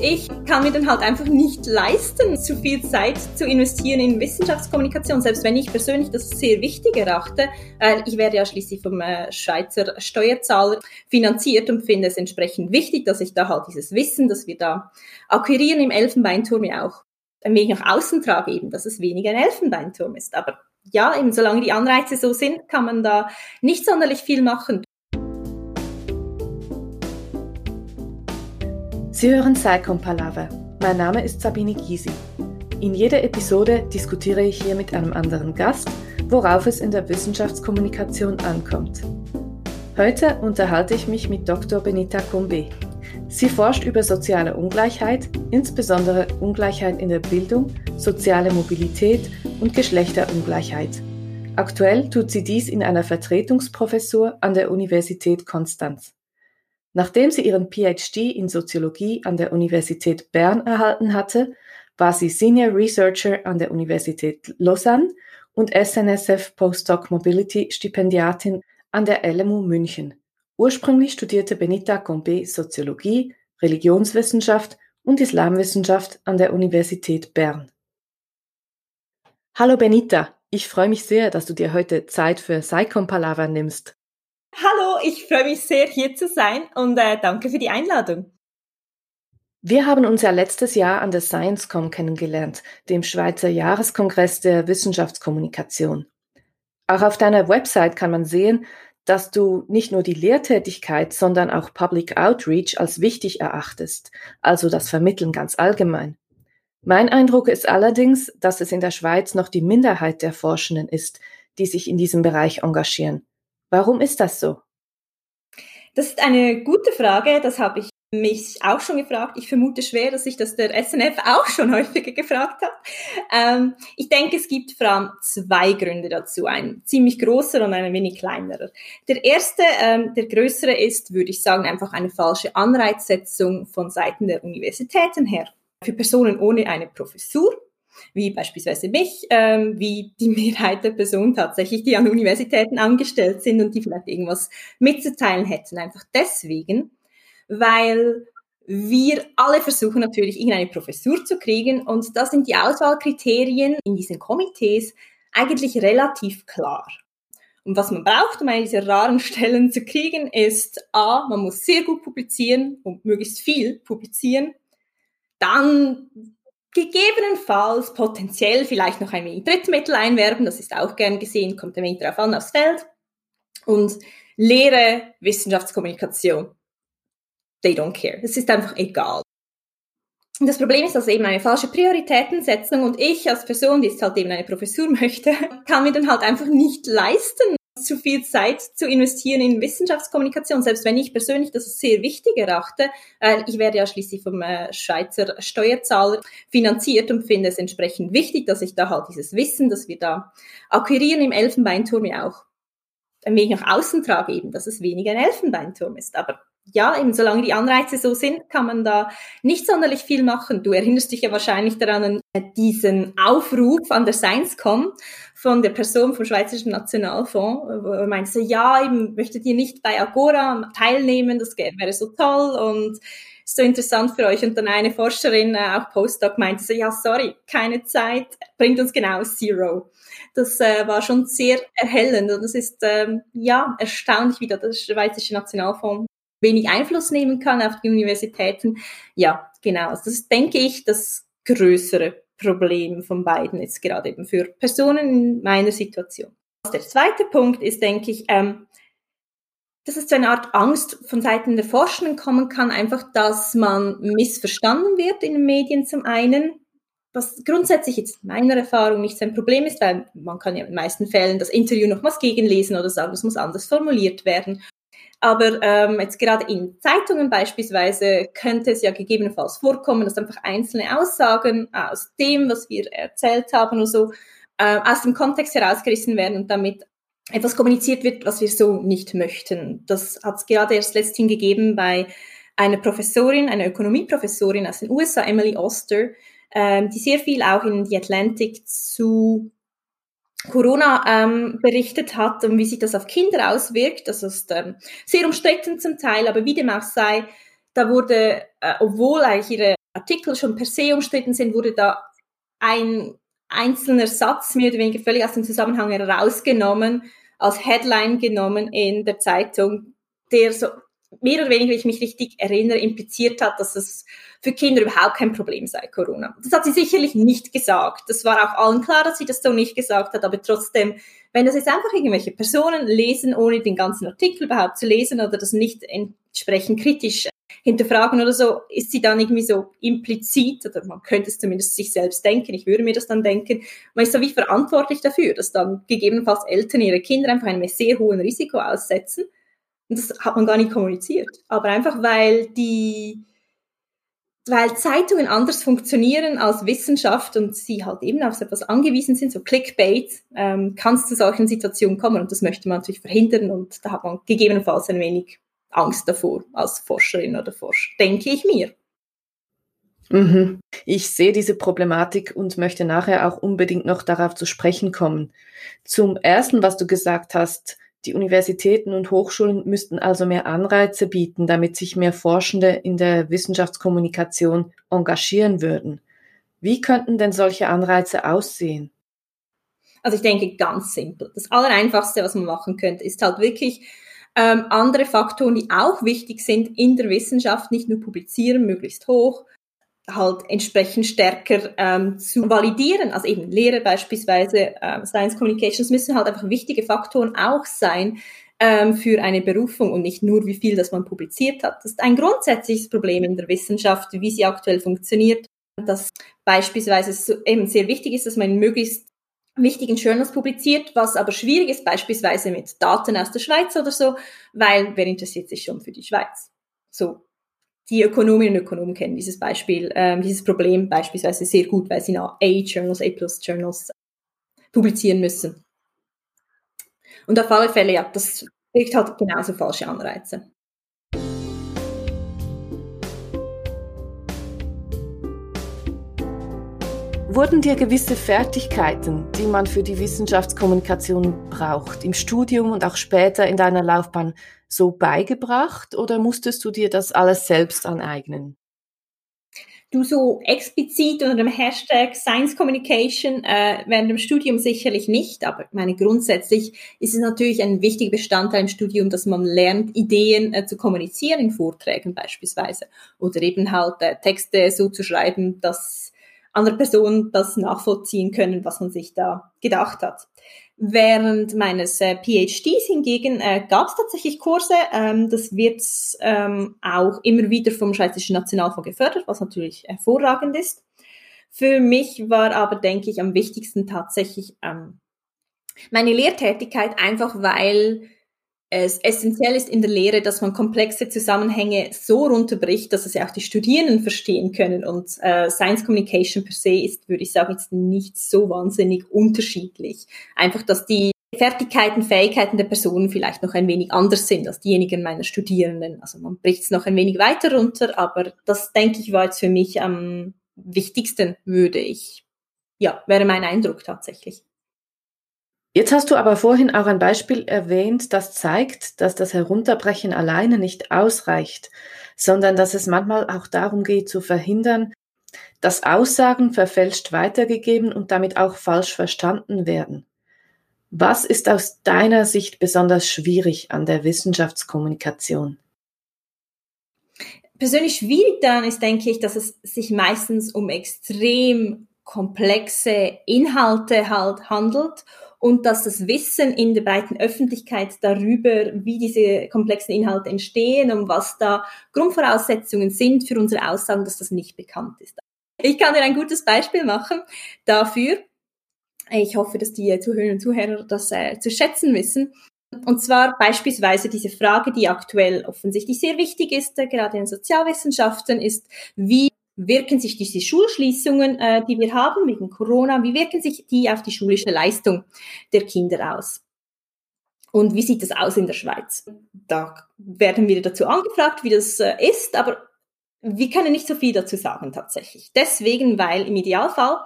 Ich kann mir dann halt einfach nicht leisten, zu viel Zeit zu investieren in Wissenschaftskommunikation, selbst wenn ich persönlich das sehr wichtig erachte. Ich werde ja schließlich vom äh, Schweizer Steuerzahler finanziert und finde es entsprechend wichtig, dass ich da halt dieses Wissen, das wir da akquirieren im Elfenbeinturm ja auch ein wenig nach außen trage, eben, dass es weniger ein Elfenbeinturm ist. Aber ja, eben solange die Anreize so sind, kann man da nicht sonderlich viel machen. Sie hören Saicom Palaver. Mein Name ist Sabine Gysi. In jeder Episode diskutiere ich hier mit einem anderen Gast, worauf es in der Wissenschaftskommunikation ankommt. Heute unterhalte ich mich mit Dr. Benita Combe. Sie forscht über soziale Ungleichheit, insbesondere Ungleichheit in der Bildung, soziale Mobilität und Geschlechterungleichheit. Aktuell tut sie dies in einer Vertretungsprofessur an der Universität Konstanz. Nachdem sie ihren PhD in Soziologie an der Universität Bern erhalten hatte, war sie Senior Researcher an der Universität Lausanne und SNSF Postdoc Mobility Stipendiatin an der LMU München. Ursprünglich studierte Benita Combe Soziologie, Religionswissenschaft und Islamwissenschaft an der Universität Bern. Hallo Benita, ich freue mich sehr, dass du dir heute Zeit für Saicom Palaver nimmst. Hallo, ich freue mich sehr, hier zu sein und äh, danke für die Einladung. Wir haben uns ja letztes Jahr an der ScienceCom kennengelernt, dem Schweizer Jahreskongress der Wissenschaftskommunikation. Auch auf deiner Website kann man sehen, dass du nicht nur die Lehrtätigkeit, sondern auch Public Outreach als wichtig erachtest, also das Vermitteln ganz allgemein. Mein Eindruck ist allerdings, dass es in der Schweiz noch die Minderheit der Forschenden ist, die sich in diesem Bereich engagieren. Warum ist das so? Das ist eine gute Frage. Das habe ich mich auch schon gefragt. Ich vermute schwer, dass sich das der SNF auch schon häufiger gefragt hat. Ähm, ich denke, es gibt vor allem zwei Gründe dazu. Ein ziemlich großer und ein wenig kleinerer. Der erste, ähm, der größere ist, würde ich sagen, einfach eine falsche Anreizsetzung von Seiten der Universitäten her. Für Personen ohne eine Professur wie beispielsweise mich, ähm, wie die Mehrheit der Personen tatsächlich, die an Universitäten angestellt sind und die vielleicht irgendwas mitzuteilen hätten. Einfach deswegen, weil wir alle versuchen natürlich irgendeine Professur zu kriegen und da sind die Auswahlkriterien in diesen Komitees eigentlich relativ klar. Und was man braucht, um eine dieser raren Stellen zu kriegen, ist A, man muss sehr gut publizieren und möglichst viel publizieren. Dann gegebenenfalls potenziell vielleicht noch ein wenig Drittmittel einwerben, das ist auch gern gesehen, kommt ein wenig darauf an, aufs Feld. Und Lehre, Wissenschaftskommunikation. They don't care. Es ist einfach egal. Und das Problem ist also eben eine falsche Prioritätensetzung und ich als Person, die jetzt halt eben eine Professur möchte, kann mir dann halt einfach nicht leisten, zu viel Zeit zu investieren in Wissenschaftskommunikation, selbst wenn ich persönlich das sehr wichtig erachte. Ich werde ja schließlich vom äh, Schweizer Steuerzahler finanziert und finde es entsprechend wichtig, dass ich da halt dieses Wissen, das wir da akquirieren im Elfenbeinturm ja auch ein wenig nach außen trage, eben, dass es weniger ein Elfenbeinturm ist. Aber ja, eben solange die Anreize so sind, kann man da nicht sonderlich viel machen. Du erinnerst dich ja wahrscheinlich daran an diesen Aufruf an der ScienceCom von der Person vom Schweizerischen Nationalfonds, wo er meinte, ja, eben möchtet ihr nicht bei Agora teilnehmen, das wäre so toll und so interessant für euch. Und dann eine Forscherin, äh, auch Postdoc, meinte so, ja, sorry, keine Zeit, bringt uns genau Zero. Das äh, war schon sehr erhellend und es ist ähm, ja erstaunlich, wie da der Schweizerische Nationalfonds wenig Einfluss nehmen kann auf die Universitäten. Ja, genau. Also das ist, denke ich, das größere Problem von beiden jetzt gerade eben für Personen in meiner Situation. Der zweite Punkt ist, denke ich, ähm, dass es zu einer Art Angst von Seiten der Forschenden kommen kann, einfach, dass man missverstanden wird in den Medien zum einen, was grundsätzlich jetzt in meiner Erfahrung nicht sein Problem ist, weil man kann ja in den meisten Fällen das Interview nochmals gegenlesen oder sagen, es muss anders formuliert werden. Aber ähm, jetzt gerade in Zeitungen beispielsweise könnte es ja gegebenenfalls vorkommen, dass einfach einzelne Aussagen aus dem, was wir erzählt haben oder so, äh, aus dem Kontext herausgerissen werden und damit etwas kommuniziert wird, was wir so nicht möchten. Das hat es gerade erst letzthin gegeben bei einer Professorin, einer Ökonomieprofessorin aus den USA, Emily Oster, ähm, die sehr viel auch in The Atlantic zu Corona ähm, berichtet hat und wie sich das auf Kinder auswirkt. Das ist ähm, sehr umstritten zum Teil, aber wie dem auch sei, da wurde, äh, obwohl eigentlich ihre Artikel schon per se umstritten sind, wurde da ein einzelner Satz mehr oder weniger völlig aus dem Zusammenhang herausgenommen, als Headline genommen in der Zeitung, der so mehr oder weniger, wenn ich mich richtig erinnere, impliziert hat, dass es für Kinder überhaupt kein Problem sei, Corona. Das hat sie sicherlich nicht gesagt. Das war auch allen klar, dass sie das so nicht gesagt hat, aber trotzdem, wenn das jetzt einfach irgendwelche Personen lesen, ohne den ganzen Artikel überhaupt zu lesen oder das nicht entsprechend kritisch hinterfragen oder so, ist sie dann irgendwie so implizit, oder man könnte es zumindest sich selbst denken, ich würde mir das dann denken, man ist so wie verantwortlich dafür, dass dann gegebenenfalls Eltern ihre Kinder einfach einem sehr hohen Risiko aussetzen. Das hat man gar nicht kommuniziert. Aber einfach weil die, weil Zeitungen anders funktionieren als Wissenschaft und sie halt eben auf so etwas angewiesen sind, so Clickbait, ähm, kann es zu solchen Situationen kommen und das möchte man natürlich verhindern und da hat man gegebenenfalls ein wenig Angst davor als Forscherin oder Forscher, denke ich mir. Mhm. Ich sehe diese Problematik und möchte nachher auch unbedingt noch darauf zu sprechen kommen. Zum Ersten, was du gesagt hast, die Universitäten und Hochschulen müssten also mehr Anreize bieten, damit sich mehr Forschende in der Wissenschaftskommunikation engagieren würden. Wie könnten denn solche Anreize aussehen? Also ich denke ganz simpel. Das Allereinfachste, was man machen könnte, ist halt wirklich ähm, andere Faktoren, die auch wichtig sind in der Wissenschaft, nicht nur publizieren, möglichst hoch, halt entsprechend stärker ähm, zu validieren. Also eben Lehre beispielsweise, äh, Science Communications müssen halt einfach wichtige Faktoren auch sein ähm, für eine Berufung und nicht nur, wie viel das man publiziert hat. Das ist ein grundsätzliches Problem in der Wissenschaft, wie sie aktuell funktioniert. Dass beispielsweise eben sehr wichtig ist, dass man möglichst wichtigen Journals publiziert, was aber schwierig ist, beispielsweise mit Daten aus der Schweiz oder so, weil wer interessiert sich schon für die Schweiz? So. Die Ökonominnen und Ökonomen kennen dieses Beispiel, ähm, dieses Problem beispielsweise sehr gut, weil sie nach A-Journals, A-Plus-Journals publizieren müssen. Und auf alle Fälle, ja, das birgt halt genauso falsche Anreize. Wurden dir gewisse Fertigkeiten, die man für die Wissenschaftskommunikation braucht, im Studium und auch später in deiner Laufbahn so beigebracht oder musstest du dir das alles selbst aneignen? Du so explizit unter dem Hashtag Science Communication äh, während dem Studium sicherlich nicht, aber ich meine grundsätzlich ist es natürlich ein wichtiger Bestandteil im Studium, dass man lernt, Ideen äh, zu kommunizieren in Vorträgen beispielsweise oder eben halt äh, Texte so zu schreiben, dass andere Personen das nachvollziehen können, was man sich da gedacht hat. Während meines äh, PhDs hingegen äh, gab es tatsächlich Kurse. Ähm, das wird ähm, auch immer wieder vom Schweizerischen Nationalfonds gefördert, was natürlich hervorragend ist. Für mich war aber, denke ich, am wichtigsten tatsächlich ähm, meine Lehrtätigkeit, einfach weil es essentiell ist in der Lehre, dass man komplexe Zusammenhänge so runterbricht, dass es ja auch die Studierenden verstehen können. Und äh, Science Communication per se ist, würde ich sagen, jetzt nicht so wahnsinnig unterschiedlich. Einfach, dass die Fertigkeiten, Fähigkeiten der Personen vielleicht noch ein wenig anders sind als diejenigen meiner Studierenden. Also man bricht es noch ein wenig weiter runter, aber das, denke ich, war jetzt für mich am wichtigsten, würde ich. Ja, wäre mein Eindruck tatsächlich. Jetzt hast du aber vorhin auch ein Beispiel erwähnt, das zeigt, dass das Herunterbrechen alleine nicht ausreicht, sondern dass es manchmal auch darum geht zu verhindern, dass Aussagen verfälscht weitergegeben und damit auch falsch verstanden werden. Was ist aus deiner Sicht besonders schwierig an der Wissenschaftskommunikation? Persönlich schwierig daran ist, denke ich, dass es sich meistens um extrem komplexe Inhalte halt handelt und dass das Wissen in der breiten Öffentlichkeit darüber, wie diese komplexen Inhalte entstehen und was da Grundvoraussetzungen sind für unsere Aussagen, dass das nicht bekannt ist. Ich kann dir ein gutes Beispiel machen dafür. Ich hoffe, dass die Zuhörerinnen und Zuhörer das äh, zu schätzen wissen. Und zwar beispielsweise diese Frage, die aktuell offensichtlich sehr wichtig ist, äh, gerade in Sozialwissenschaften, ist, wie wirken sich diese Schulschließungen, äh, die wir haben wegen Corona, wie wirken sich die auf die schulische Leistung der Kinder aus? Und wie sieht das aus in der Schweiz? Da werden wir dazu angefragt, wie das äh, ist, aber wir können nicht so viel dazu sagen tatsächlich. Deswegen, weil im Idealfall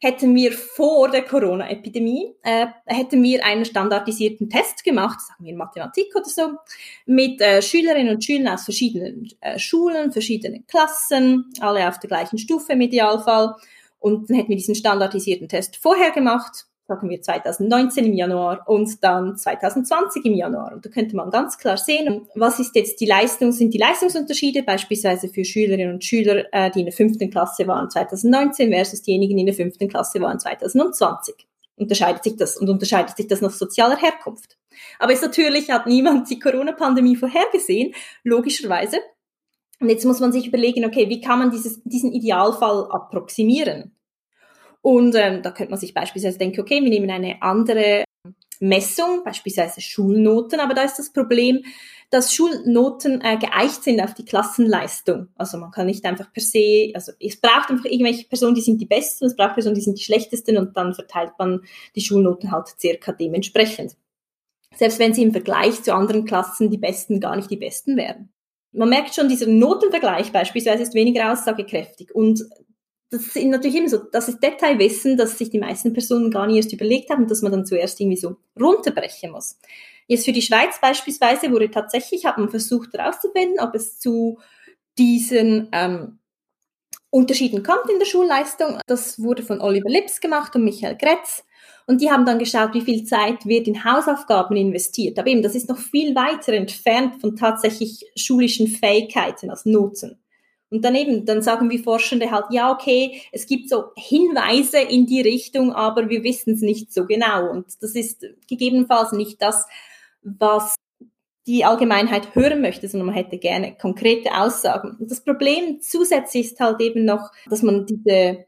hätten wir vor der Corona-Epidemie, äh, hätten wir einen standardisierten Test gemacht, sagen wir in Mathematik oder so, mit äh, Schülerinnen und Schülern aus verschiedenen äh, Schulen, verschiedenen Klassen, alle auf der gleichen Stufe im Idealfall. Und dann hätten wir diesen standardisierten Test vorher gemacht sagen wir 2019 im Januar und dann 2020 im Januar. Und da könnte man ganz klar sehen, was ist jetzt die Leistung, sind die Leistungsunterschiede beispielsweise für Schülerinnen und Schüler, äh, die in der fünften Klasse waren 2019 versus diejenigen, die in der fünften Klasse waren 2020. Unterscheidet sich das und unterscheidet sich das nach sozialer Herkunft. Aber es natürlich hat niemand die Corona-Pandemie vorhergesehen, logischerweise. Und jetzt muss man sich überlegen, okay, wie kann man dieses, diesen Idealfall approximieren? Und ähm, da könnte man sich beispielsweise denken, okay, wir nehmen eine andere Messung, beispielsweise Schulnoten, aber da ist das Problem, dass Schulnoten äh, geeicht sind auf die Klassenleistung. Also man kann nicht einfach per se, also es braucht einfach irgendwelche Personen, die sind die Besten, es braucht Personen, die sind die Schlechtesten und dann verteilt man die Schulnoten halt circa dementsprechend. Selbst wenn sie im Vergleich zu anderen Klassen die Besten gar nicht die Besten wären. Man merkt schon, dieser Notenvergleich beispielsweise ist weniger aussagekräftig und das sind natürlich immer so, das ist Detailwissen, das sich die meisten Personen gar nicht erst überlegt haben, dass man dann zuerst irgendwie so runterbrechen muss. Jetzt für die Schweiz beispielsweise wurde tatsächlich, hat man versucht herauszufinden, ob es zu diesen ähm, Unterschieden kommt in der Schulleistung. Das wurde von Oliver Lips gemacht und Michael Gretz. Und die haben dann geschaut, wie viel Zeit wird in Hausaufgaben investiert. Aber eben, das ist noch viel weiter entfernt von tatsächlich schulischen Fähigkeiten als Nutzen. Und daneben, dann sagen wir Forschende halt, ja, okay, es gibt so Hinweise in die Richtung, aber wir wissen es nicht so genau. Und das ist gegebenenfalls nicht das, was die Allgemeinheit hören möchte, sondern man hätte gerne konkrete Aussagen. Und das Problem zusätzlich ist halt eben noch, dass man diese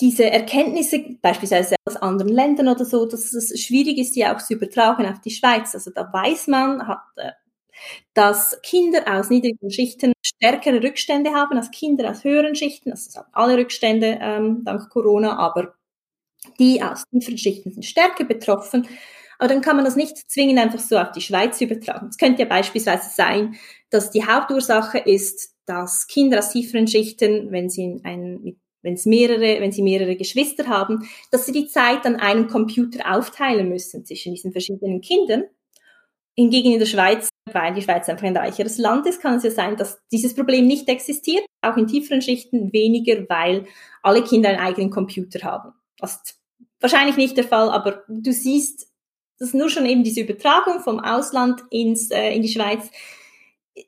diese Erkenntnisse, beispielsweise aus anderen Ländern oder so, dass es schwierig ist, die auch zu übertragen auf die Schweiz. Also da weiß man, hat äh, dass Kinder aus niedrigen Schichten stärkere Rückstände haben als Kinder aus höheren Schichten. Es haben alle Rückstände ähm, dank Corona, aber die aus tieferen Schichten sind stärker betroffen. Aber dann kann man das nicht zwingend einfach so auf die Schweiz übertragen. Es könnte ja beispielsweise sein, dass die Hauptursache ist, dass Kinder aus tieferen Schichten, wenn sie ein, wenn es mehrere, wenn sie mehrere Geschwister haben, dass sie die Zeit an einem Computer aufteilen müssen zwischen diesen verschiedenen Kindern. Hingegen in der Schweiz weil die Schweiz einfach ein reicheres Land ist, kann es ja sein, dass dieses Problem nicht existiert, auch in tieferen Schichten weniger, weil alle Kinder einen eigenen Computer haben. Das ist wahrscheinlich nicht der Fall, aber du siehst, dass nur schon eben diese Übertragung vom Ausland ins, äh, in die Schweiz,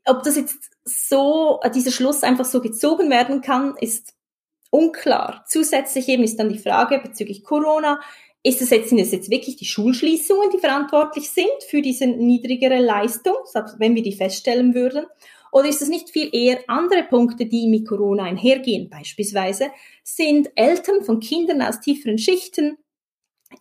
ob das jetzt so, äh, dieser Schluss einfach so gezogen werden kann, ist unklar. Zusätzlich eben ist dann die Frage bezüglich Corona, ist es jetzt, sind es jetzt wirklich die Schulschließungen, die verantwortlich sind für diese niedrigere Leistung, wenn wir die feststellen würden? Oder ist es nicht viel eher andere Punkte, die mit Corona einhergehen? Beispielsweise sind Eltern von Kindern aus tieferen Schichten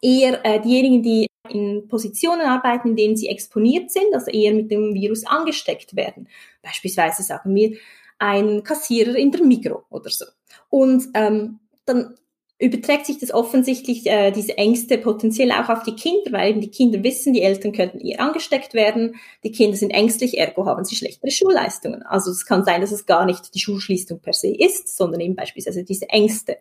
eher äh, diejenigen, die in Positionen arbeiten, in denen sie exponiert sind, also eher mit dem Virus angesteckt werden. Beispielsweise sagen wir ein Kassierer in der Mikro oder so. Und ähm, dann überträgt sich das offensichtlich, äh, diese Ängste potenziell auch auf die Kinder, weil eben die Kinder wissen, die Eltern könnten ihr angesteckt werden, die Kinder sind ängstlich, ergo haben sie schlechtere Schulleistungen. Also es kann sein, dass es gar nicht die Schulschließung per se ist, sondern eben beispielsweise diese Ängste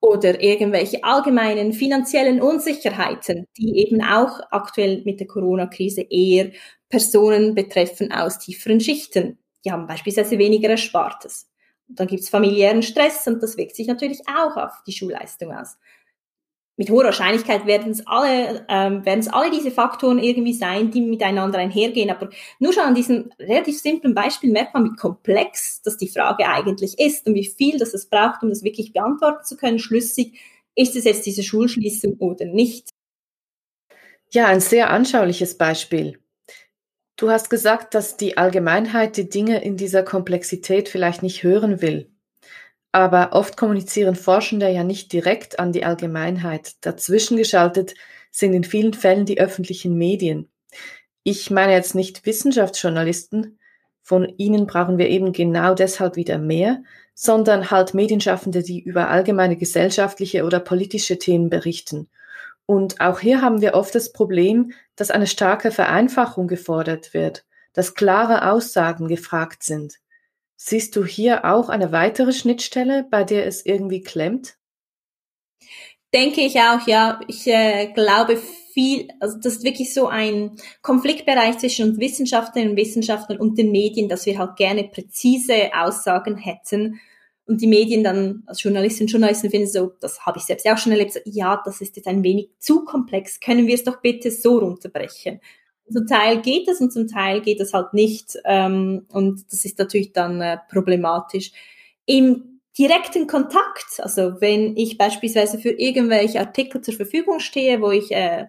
oder irgendwelche allgemeinen finanziellen Unsicherheiten, die eben auch aktuell mit der Corona-Krise eher Personen betreffen aus tieferen Schichten. Die haben beispielsweise weniger Erspartes dann gibt es familiären Stress und das wirkt sich natürlich auch auf die Schulleistung aus. Mit hoher Wahrscheinlichkeit werden es alle, ähm, werden es alle diese Faktoren irgendwie sein, die miteinander einhergehen. Aber nur schon an diesem relativ simplen Beispiel merkt man, wie komplex das die Frage eigentlich ist und wie viel das es braucht, um das wirklich beantworten zu können. Schlüssig, ist es jetzt diese Schulschließung oder nicht? Ja, ein sehr anschauliches Beispiel. Du hast gesagt, dass die Allgemeinheit die Dinge in dieser Komplexität vielleicht nicht hören will. Aber oft kommunizieren Forschende ja nicht direkt an die Allgemeinheit. Dazwischen geschaltet sind in vielen Fällen die öffentlichen Medien. Ich meine jetzt nicht Wissenschaftsjournalisten, von ihnen brauchen wir eben genau deshalb wieder mehr, sondern halt Medienschaffende, die über allgemeine gesellschaftliche oder politische Themen berichten und auch hier haben wir oft das Problem, dass eine starke Vereinfachung gefordert wird, dass klare Aussagen gefragt sind. Siehst du hier auch eine weitere Schnittstelle, bei der es irgendwie klemmt? Denke ich auch, ja. Ich äh, glaube viel, also das ist wirklich so ein Konfliktbereich zwischen uns Wissenschaftlerinnen und Wissenschaftlern und den Medien, dass wir halt gerne präzise Aussagen hätten und die Medien dann als Journalistinnen und Journalisten finden so, das habe ich selbst auch schon erlebt, so, ja, das ist jetzt ein wenig zu komplex, können wir es doch bitte so runterbrechen. Zum Teil geht es und zum Teil geht es halt nicht ähm, und das ist natürlich dann äh, problematisch. Im direkten Kontakt, also wenn ich beispielsweise für irgendwelche Artikel zur Verfügung stehe, wo ich äh,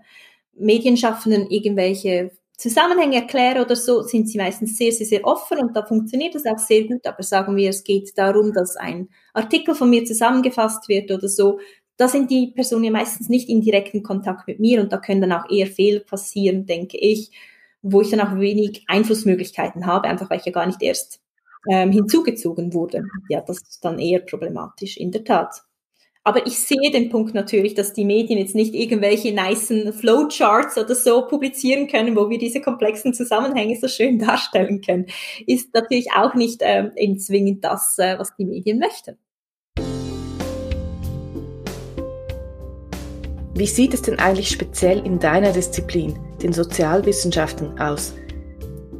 Medienschaffenden irgendwelche Zusammenhänge erkläre oder so, sind sie meistens sehr, sehr, sehr offen und da funktioniert das auch sehr gut. Aber sagen wir, es geht darum, dass ein Artikel von mir zusammengefasst wird oder so, da sind die Personen ja meistens nicht in direkten Kontakt mit mir und da können dann auch eher Fehler passieren, denke ich, wo ich dann auch wenig Einflussmöglichkeiten habe, einfach weil ich ja gar nicht erst ähm, hinzugezogen wurde. Ja, das ist dann eher problematisch, in der Tat. Aber ich sehe den Punkt natürlich, dass die Medien jetzt nicht irgendwelche nicen Flowcharts oder so publizieren können, wo wir diese komplexen Zusammenhänge so schön darstellen können. Ist natürlich auch nicht ähm, zwingend das, äh, was die Medien möchten. Wie sieht es denn eigentlich speziell in deiner Disziplin, den Sozialwissenschaften, aus?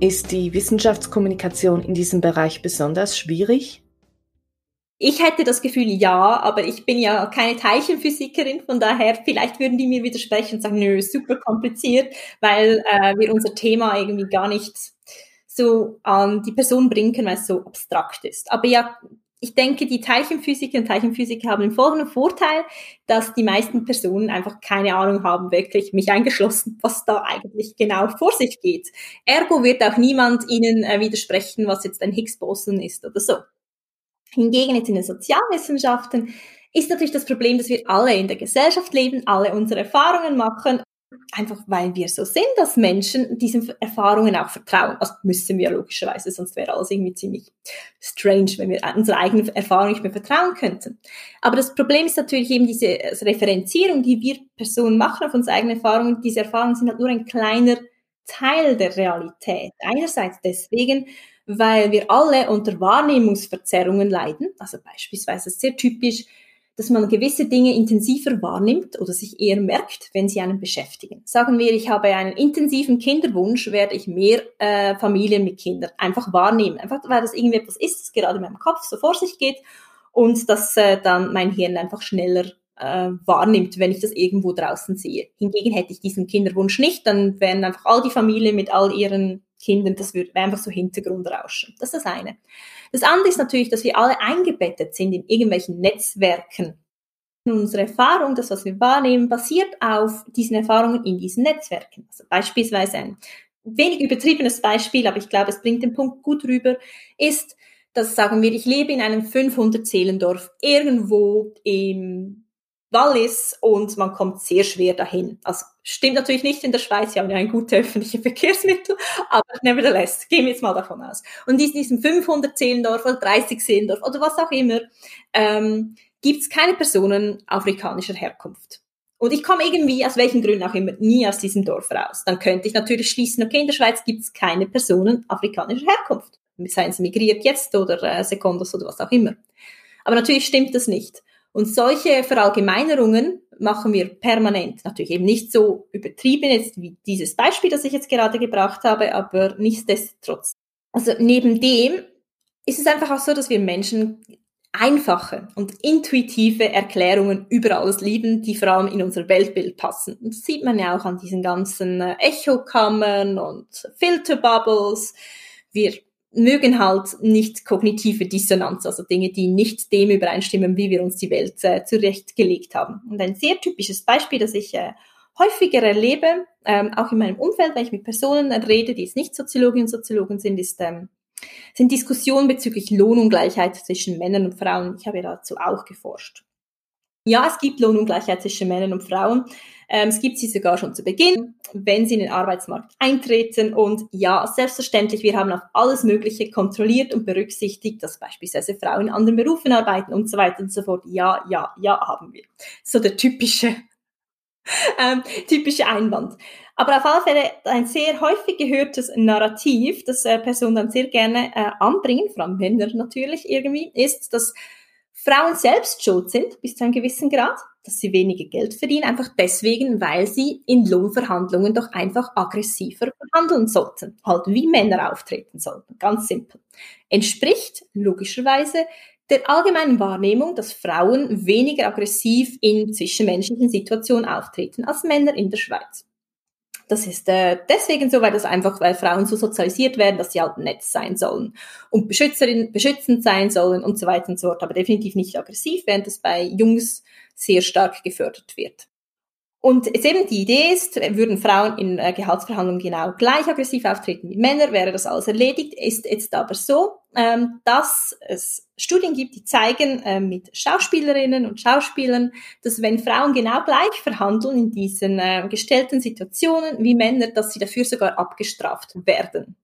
Ist die Wissenschaftskommunikation in diesem Bereich besonders schwierig? Ich hätte das Gefühl, ja, aber ich bin ja keine Teilchenphysikerin, von daher vielleicht würden die mir widersprechen und sagen, nö, super kompliziert, weil äh, wir unser Thema irgendwie gar nicht so an die Person bringen können, weil es so abstrakt ist. Aber ja, ich denke, die Teilchenphysiker und Teilchenphysiker haben den folgenden Vorteil, dass die meisten Personen einfach keine Ahnung haben, wirklich mich eingeschlossen, was da eigentlich genau vor sich geht. Ergo wird auch niemand ihnen äh, widersprechen, was jetzt ein Higgs-Boson ist oder so. Hingegen jetzt in den Sozialwissenschaften ist natürlich das Problem, dass wir alle in der Gesellschaft leben, alle unsere Erfahrungen machen, einfach weil wir so sind, dass Menschen diesen Erfahrungen auch vertrauen. Also müssen wir logischerweise, sonst wäre alles irgendwie ziemlich strange, wenn wir unserer eigenen Erfahrung nicht mehr vertrauen könnten. Aber das Problem ist natürlich eben diese Referenzierung, die wir Personen machen auf unsere eigenen Erfahrungen. Diese Erfahrungen sind halt nur ein kleiner Teil der Realität. Einerseits deswegen, weil wir alle unter Wahrnehmungsverzerrungen leiden. Also beispielsweise sehr typisch, dass man gewisse Dinge intensiver wahrnimmt oder sich eher merkt, wenn sie einen beschäftigen. Sagen wir, ich habe einen intensiven Kinderwunsch, werde ich mehr äh, Familien mit Kindern einfach wahrnehmen. Einfach weil das irgendwie etwas ist, das gerade in meinem Kopf so vor sich geht und dass äh, dann mein Hirn einfach schneller äh, wahrnimmt, wenn ich das irgendwo draußen sehe. Hingegen hätte ich diesen Kinderwunsch nicht, dann wären einfach all die Familien mit all ihren Kindern, das würde einfach so Hintergrundrauschen. Das ist das eine. Das andere ist natürlich, dass wir alle eingebettet sind in irgendwelchen Netzwerken. Unsere Erfahrung, das, was wir wahrnehmen, basiert auf diesen Erfahrungen in diesen Netzwerken. Also beispielsweise ein wenig übertriebenes Beispiel, aber ich glaube, es bringt den Punkt gut rüber, ist, dass sagen wir, ich lebe in einem 500 Seelendorf irgendwo im Wallis und man kommt sehr schwer dahin. Also stimmt natürlich nicht in der Schweiz, wir haben ja ein gutes öffentliches Verkehrsmittel, aber nevertheless, gehen wir jetzt mal davon aus. Und in diesem 500 Seelendorf oder 30 Seelendorf oder was auch immer, ähm, gibt es keine Personen afrikanischer Herkunft. Und ich komme irgendwie, aus welchen Gründen auch immer, nie aus diesem Dorf raus. Dann könnte ich natürlich schließen, okay, in der Schweiz gibt es keine Personen afrikanischer Herkunft. Seien sie migriert jetzt oder äh, Sekundos oder was auch immer. Aber natürlich stimmt das nicht. Und solche Verallgemeinerungen machen wir permanent. Natürlich eben nicht so übertrieben jetzt wie dieses Beispiel, das ich jetzt gerade gebracht habe, aber nichtsdestotrotz. Also neben dem ist es einfach auch so, dass wir Menschen einfache und intuitive Erklärungen über alles lieben, die vor allem in unser Weltbild passen. Und das sieht man ja auch an diesen ganzen äh, Echokammern und Filterbubbles. Wir mögen halt nicht kognitive Dissonanz, also Dinge, die nicht dem übereinstimmen, wie wir uns die Welt äh, zurechtgelegt haben. Und ein sehr typisches Beispiel, das ich äh, häufiger erlebe, ähm, auch in meinem Umfeld, wenn ich mit Personen rede, die es nicht Soziologinnen und Soziologen sind, ist, ähm, sind Diskussionen bezüglich Lohnungleichheit zwischen Männern und Frauen. Ich habe dazu auch geforscht. Ja, es gibt Lohnungleichheit zwischen Männern und Frauen. Ähm, es gibt sie sogar schon zu Beginn, wenn sie in den Arbeitsmarkt eintreten. Und ja, selbstverständlich, wir haben auch alles Mögliche kontrolliert und berücksichtigt, dass beispielsweise Frauen in anderen Berufen arbeiten und so weiter und so fort. Ja, ja, ja, haben wir. So der typische, ähm, typische Einwand. Aber auf alle Fälle ein sehr häufig gehörtes Narrativ, das äh, Personen dann sehr gerne äh, anbringen, vor allem Männer natürlich irgendwie, ist, dass Frauen selbst schuld sind, bis zu einem gewissen Grad. dass sie weniger Geld verdienen, einfach deswegen, weil sie in Lohnverhandlungen doch einfach aggressiver verhandeln sollten, halt wie Männer auftreten sollten, ganz simpel. Entspricht logischerweise der allgemeinen Wahrnehmung, dass Frauen weniger aggressiv in zwischenmenschlichen Situationen auftreten als Männer in der Schweiz. Das ist äh, deswegen so, weil das einfach, weil Frauen so sozialisiert werden, dass sie halt nett sein sollen und Beschützerin, beschützend sein sollen und so weiter und so fort, aber definitiv nicht aggressiv, während das bei Jungs sehr stark gefördert wird. Und jetzt eben die Idee ist, würden Frauen in äh, Gehaltsverhandlungen genau gleich aggressiv auftreten wie Männer, wäre das alles erledigt. Ist jetzt aber so, ähm, dass es Studien gibt, die zeigen äh, mit Schauspielerinnen und Schauspielern, dass wenn Frauen genau gleich verhandeln in diesen äh, gestellten Situationen wie Männer, dass sie dafür sogar abgestraft werden.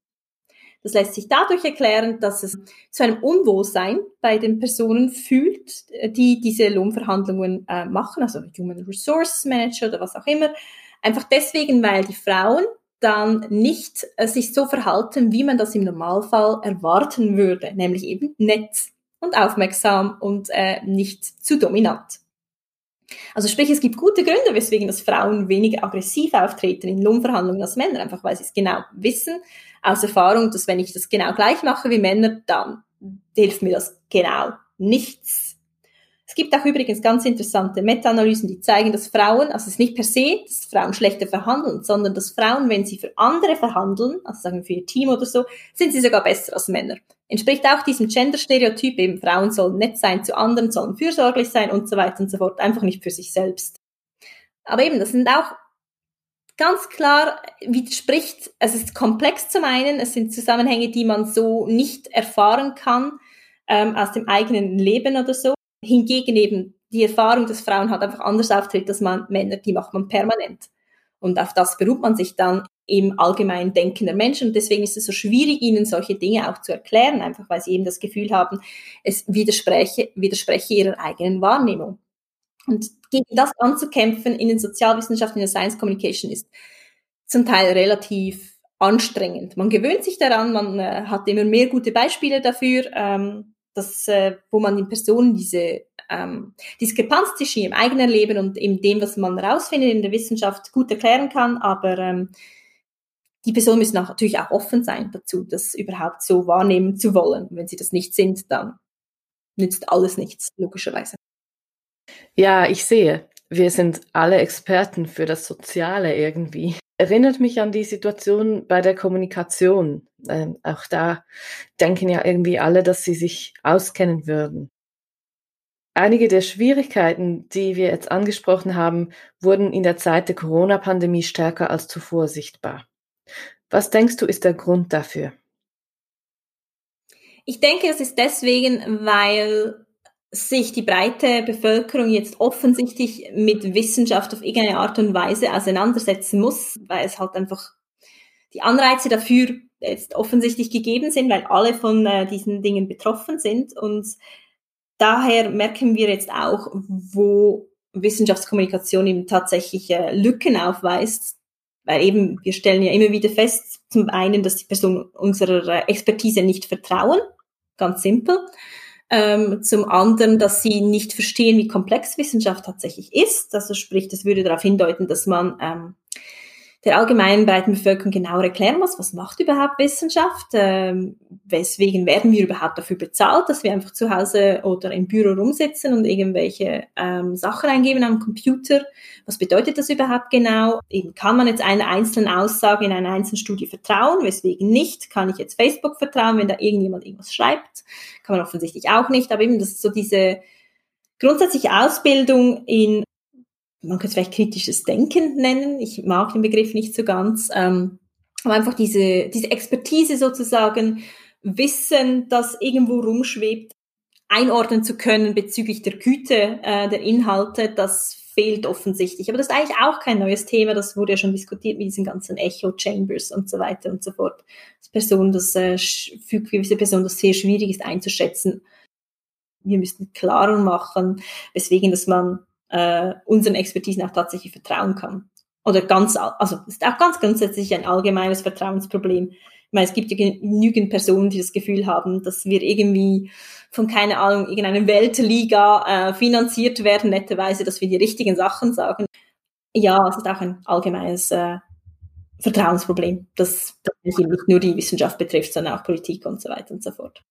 Das lässt sich dadurch erklären, dass es zu einem Unwohlsein bei den Personen fühlt, die diese Lohnverhandlungen äh, machen, also Human Resource Manager oder was auch immer. Einfach deswegen, weil die Frauen dann nicht äh, sich so verhalten, wie man das im Normalfall erwarten würde, nämlich eben nett und aufmerksam und äh, nicht zu dominant. Also sprich, es gibt gute Gründe, weswegen das Frauen weniger aggressiv auftreten in Lohnverhandlungen als Männer, einfach weil sie es genau wissen aus Erfahrung, dass wenn ich das genau gleich mache wie Männer, dann hilft mir das genau nichts. Es gibt auch übrigens ganz interessante Meta-Analysen, die zeigen, dass Frauen, also es ist nicht per se, dass Frauen schlechter verhandeln, sondern dass Frauen, wenn sie für andere verhandeln, also sagen wir für ihr Team oder so, sind sie sogar besser als Männer. Entspricht auch diesem Gender-Stereotyp, eben Frauen sollen nett sein zu anderen, sollen fürsorglich sein und so weiter und so fort, einfach nicht für sich selbst. Aber eben, das sind auch ganz klar widerspricht, es ist komplex zum einen, es sind Zusammenhänge, die man so nicht erfahren kann ähm, aus dem eigenen Leben oder so. Hingegen eben die Erfahrung, dass Frauen halt einfach anders auftritt als man Männer, die macht man permanent. Und auf das beruht man sich dann im allgemeinen Denken der Menschen. Und deswegen ist es so schwierig, ihnen solche Dinge auch zu erklären, einfach weil sie eben das Gefühl haben, es widerspreche, widerspreche ihrer eigenen Wahrnehmung. Und gegen das anzukämpfen in den Sozialwissenschaften, in der Science Communication ist zum Teil relativ anstrengend. Man gewöhnt sich daran, man äh, hat immer mehr gute Beispiele dafür, ähm, dass, äh, wo man in Personen diese ähm, Diskrepanz zwischen ihrem eigenen Leben und in dem, was man herausfindet in der Wissenschaft, gut erklären kann, aber ähm, die Personen müssen auch, natürlich auch offen sein dazu, das überhaupt so wahrnehmen zu wollen. Wenn sie das nicht sind, dann nützt alles nichts, logischerweise. Ja, ich sehe. Wir sind alle Experten für das Soziale irgendwie. Erinnert mich an die Situation bei der Kommunikation. Ähm, auch da denken ja irgendwie alle, dass sie sich auskennen würden. Einige der Schwierigkeiten, die wir jetzt angesprochen haben, wurden in der Zeit der Corona-Pandemie stärker als zuvor sichtbar. Was denkst du, ist der Grund dafür? Ich denke, es ist deswegen, weil sich die breite Bevölkerung jetzt offensichtlich mit Wissenschaft auf irgendeine Art und Weise auseinandersetzen muss, weil es halt einfach die Anreize dafür jetzt offensichtlich gegeben sind, weil alle von äh, diesen Dingen betroffen sind. Und daher merken wir jetzt auch, wo Wissenschaftskommunikation eben tatsächlich äh, Lücken aufweist, weil eben wir stellen ja immer wieder fest, zum einen, dass die Personen unserer äh, Expertise nicht vertrauen, ganz simpel. Ähm, zum anderen, dass sie nicht verstehen, wie komplex Wissenschaft tatsächlich ist. Also sprich, das würde darauf hindeuten, dass man ähm, der allgemeinen breiten Bevölkerung genauer erklären muss, was macht überhaupt Wissenschaft, ähm, weswegen werden wir überhaupt dafür bezahlt, dass wir einfach zu Hause oder im Büro rumsitzen und irgendwelche ähm, Sachen eingeben am Computer. Was bedeutet das überhaupt genau? Eben kann man jetzt einer einzelnen Aussage in einer einzelnen Studie vertrauen, weswegen nicht? Kann ich jetzt Facebook vertrauen, wenn da irgendjemand irgendwas schreibt? Kann man offensichtlich auch nicht, aber eben das ist so diese grundsätzliche Ausbildung in man könnte es vielleicht kritisches Denken nennen. Ich mag den Begriff nicht so ganz. Ähm, aber einfach diese, diese Expertise sozusagen, Wissen, das irgendwo rumschwebt, einordnen zu können bezüglich der Güte äh, der Inhalte, das fehlt offensichtlich. Aber das ist eigentlich auch kein neues Thema, das wurde ja schon diskutiert mit diesen ganzen Echo Chambers und so weiter und so fort. Das Person, das äh, für gewisse Personen das sehr schwierig ist einzuschätzen. Wir müssen klarer machen, weswegen, dass man äh, unseren Expertisen auch tatsächlich vertrauen kann. Oder ganz, also ist auch ganz grundsätzlich ein allgemeines Vertrauensproblem Ich meine, es gibt ja genügend Personen, die das Gefühl haben, dass wir irgendwie von, keine Ahnung, irgendeiner Weltliga äh, finanziert werden, netterweise, dass wir die richtigen Sachen sagen. Ja, es ist auch ein allgemeines äh, Vertrauensproblem, das, das nicht nur die Wissenschaft betrifft, sondern auch Politik und so weiter und so fort.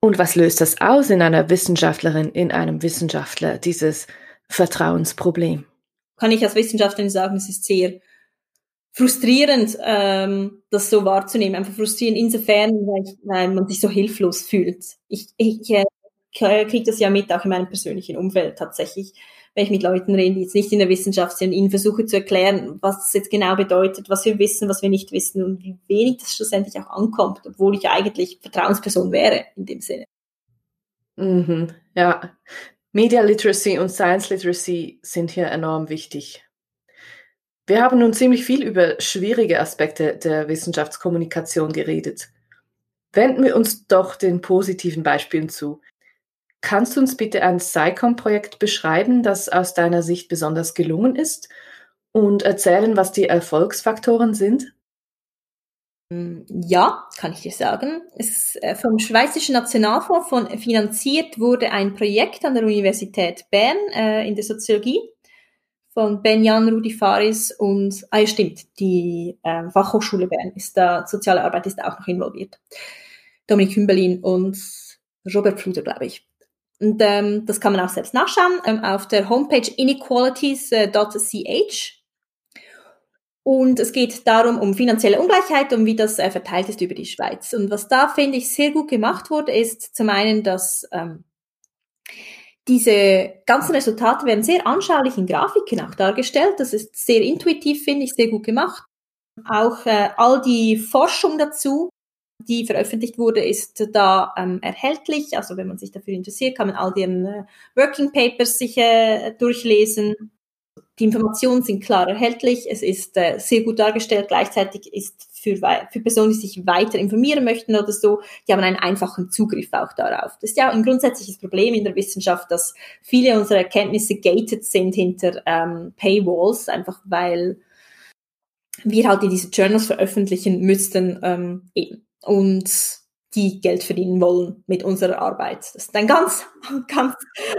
Und was löst das aus in einer Wissenschaftlerin, in einem Wissenschaftler, dieses Vertrauensproblem? Kann ich als Wissenschaftlerin sagen, es ist sehr frustrierend, ähm, das so wahrzunehmen. Einfach frustrierend insofern, weil, ich, weil man sich so hilflos fühlt. Ich, ich äh, kriege das ja mit, auch in meinem persönlichen Umfeld tatsächlich, wenn ich mit Leuten rede, die jetzt nicht in der Wissenschaft sind, ihnen versuche zu erklären, was das jetzt genau bedeutet, was wir wissen, was wir nicht wissen und wie wenig das schlussendlich auch ankommt, obwohl ich eigentlich Vertrauensperson wäre in dem Sinne. Mhm, ja, Media Literacy und Science Literacy sind hier enorm wichtig. Wir haben nun ziemlich viel über schwierige Aspekte der Wissenschaftskommunikation geredet. Wenden wir uns doch den positiven Beispielen zu. Kannst du uns bitte ein SciComm-Projekt beschreiben, das aus deiner Sicht besonders gelungen ist und erzählen, was die Erfolgsfaktoren sind? Ja, kann ich dir sagen. Es, äh, vom Schweizerischen Nationalfonds von, finanziert wurde ein Projekt an der Universität Bern äh, in der Soziologie von Benjan Rudi Faris und, ah ja stimmt, die äh, Fachhochschule Bern ist da, soziale Arbeit ist auch noch involviert. Dominik Hümbelin und Robert Fluder, glaube ich. Und ähm, das kann man auch selbst nachschauen ähm, auf der Homepage inequalities.ch. Und es geht darum, um finanzielle Ungleichheit und wie das äh, verteilt ist über die Schweiz. Und was da, finde ich, sehr gut gemacht wurde, ist zum einen, dass ähm, diese ganzen Resultate werden sehr anschaulich in Grafiken auch dargestellt. Das ist sehr intuitiv, finde ich, sehr gut gemacht. Auch äh, all die Forschung dazu, die veröffentlicht wurde, ist da ähm, erhältlich. Also wenn man sich dafür interessiert, kann man all deren äh, Working Papers sich äh, durchlesen. Die Informationen sind klar erhältlich, es ist äh, sehr gut dargestellt, gleichzeitig ist für, für Personen, die sich weiter informieren möchten oder so, die haben einen einfachen Zugriff auch darauf. Das ist ja ein grundsätzliches Problem in der Wissenschaft, dass viele unserer Erkenntnisse gated sind hinter ähm, Paywalls, einfach weil wir halt in diese Journals veröffentlichen müssten ähm, eben. Und die Geld verdienen wollen mit unserer Arbeit. Das ist eine ganz, ganz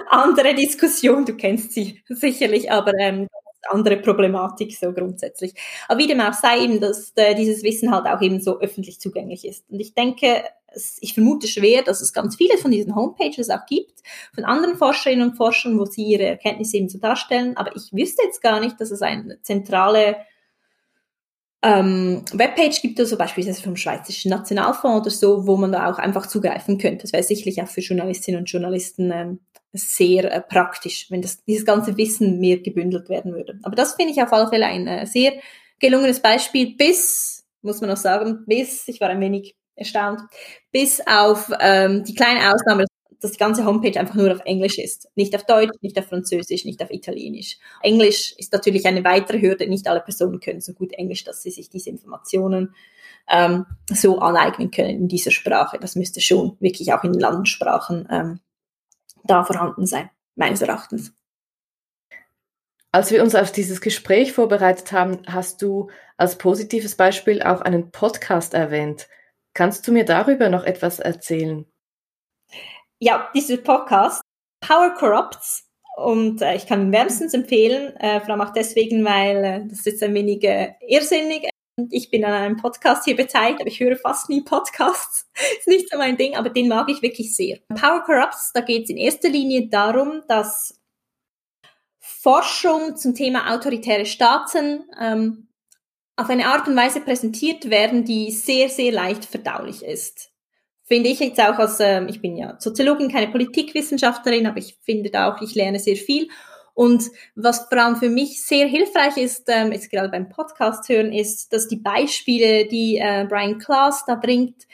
andere Diskussion. Du kennst sie sicherlich, aber ähm, andere Problematik so grundsätzlich. Aber wie dem auch sei, eben, dass äh, dieses Wissen halt auch eben so öffentlich zugänglich ist. Und ich denke, es, ich vermute schwer, dass es ganz viele von diesen Homepages auch gibt, von anderen Forscherinnen und Forschern, wo sie ihre Erkenntnisse eben so darstellen. Aber ich wüsste jetzt gar nicht, dass es eine zentrale ähm, Webpage gibt es so beispielsweise vom Schweizerischen Nationalfonds oder so, wo man da auch einfach zugreifen könnte. Das wäre sicherlich auch für Journalistinnen und Journalisten ähm, sehr äh, praktisch, wenn das, dieses ganze Wissen mehr gebündelt werden würde. Aber das finde ich auf alle Fälle ein äh, sehr gelungenes Beispiel, bis, muss man noch sagen, bis, ich war ein wenig erstaunt, bis auf ähm, die kleine Ausnahme, dass die ganze Homepage einfach nur auf Englisch ist. Nicht auf Deutsch, nicht auf Französisch, nicht auf Italienisch. Englisch ist natürlich eine weitere Hürde. Nicht alle Personen können so gut Englisch, dass sie sich diese Informationen ähm, so aneignen können in dieser Sprache. Das müsste schon wirklich auch in Landessprachen ähm, da vorhanden sein, meines Erachtens. Als wir uns auf dieses Gespräch vorbereitet haben, hast du als positives Beispiel auch einen Podcast erwähnt. Kannst du mir darüber noch etwas erzählen? Ja, dieser Podcast, Power Corrupts, und äh, ich kann ihn wärmstens empfehlen, äh, vor allem auch deswegen, weil äh, das ist jetzt ein wenig äh, irrsinnig. Ich bin an einem Podcast hier beteiligt, aber ich höre fast nie Podcasts. ist nicht so mein Ding, aber den mag ich wirklich sehr. Power Corrupts, da geht es in erster Linie darum, dass Forschung zum Thema autoritäre Staaten ähm, auf eine Art und Weise präsentiert werden, die sehr, sehr leicht verdaulich ist finde ich jetzt auch als, ähm, ich bin ja Soziologin, keine Politikwissenschaftlerin, aber ich finde da auch, ich lerne sehr viel. Und was vor allem für mich sehr hilfreich ist, ähm, jetzt gerade beim Podcast hören, ist, dass die Beispiele, die äh, Brian Klaas da bringt,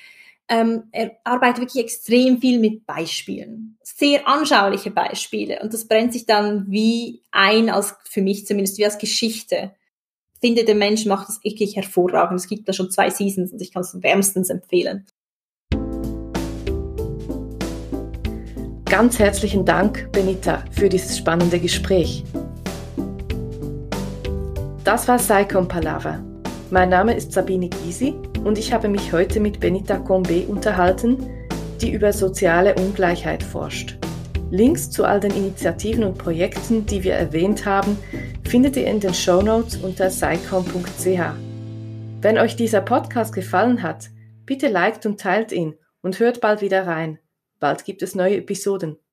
ähm, er arbeitet wirklich extrem viel mit Beispielen. Sehr anschauliche Beispiele. Und das brennt sich dann wie ein, als für mich zumindest, wie als Geschichte. Ich finde, der Mensch macht das wirklich hervorragend. Es gibt da schon zwei Seasons und ich kann es wärmstens empfehlen. Ganz herzlichen Dank, Benita, für dieses spannende Gespräch. Das war Saicom Palaver. Mein Name ist Sabine Gysi und ich habe mich heute mit Benita Combe unterhalten, die über soziale Ungleichheit forscht. Links zu all den Initiativen und Projekten, die wir erwähnt haben, findet ihr in den Show Notes unter psycom.ch. Wenn euch dieser Podcast gefallen hat, bitte liked und teilt ihn und hört bald wieder rein. Bald gibt es neue Episoden.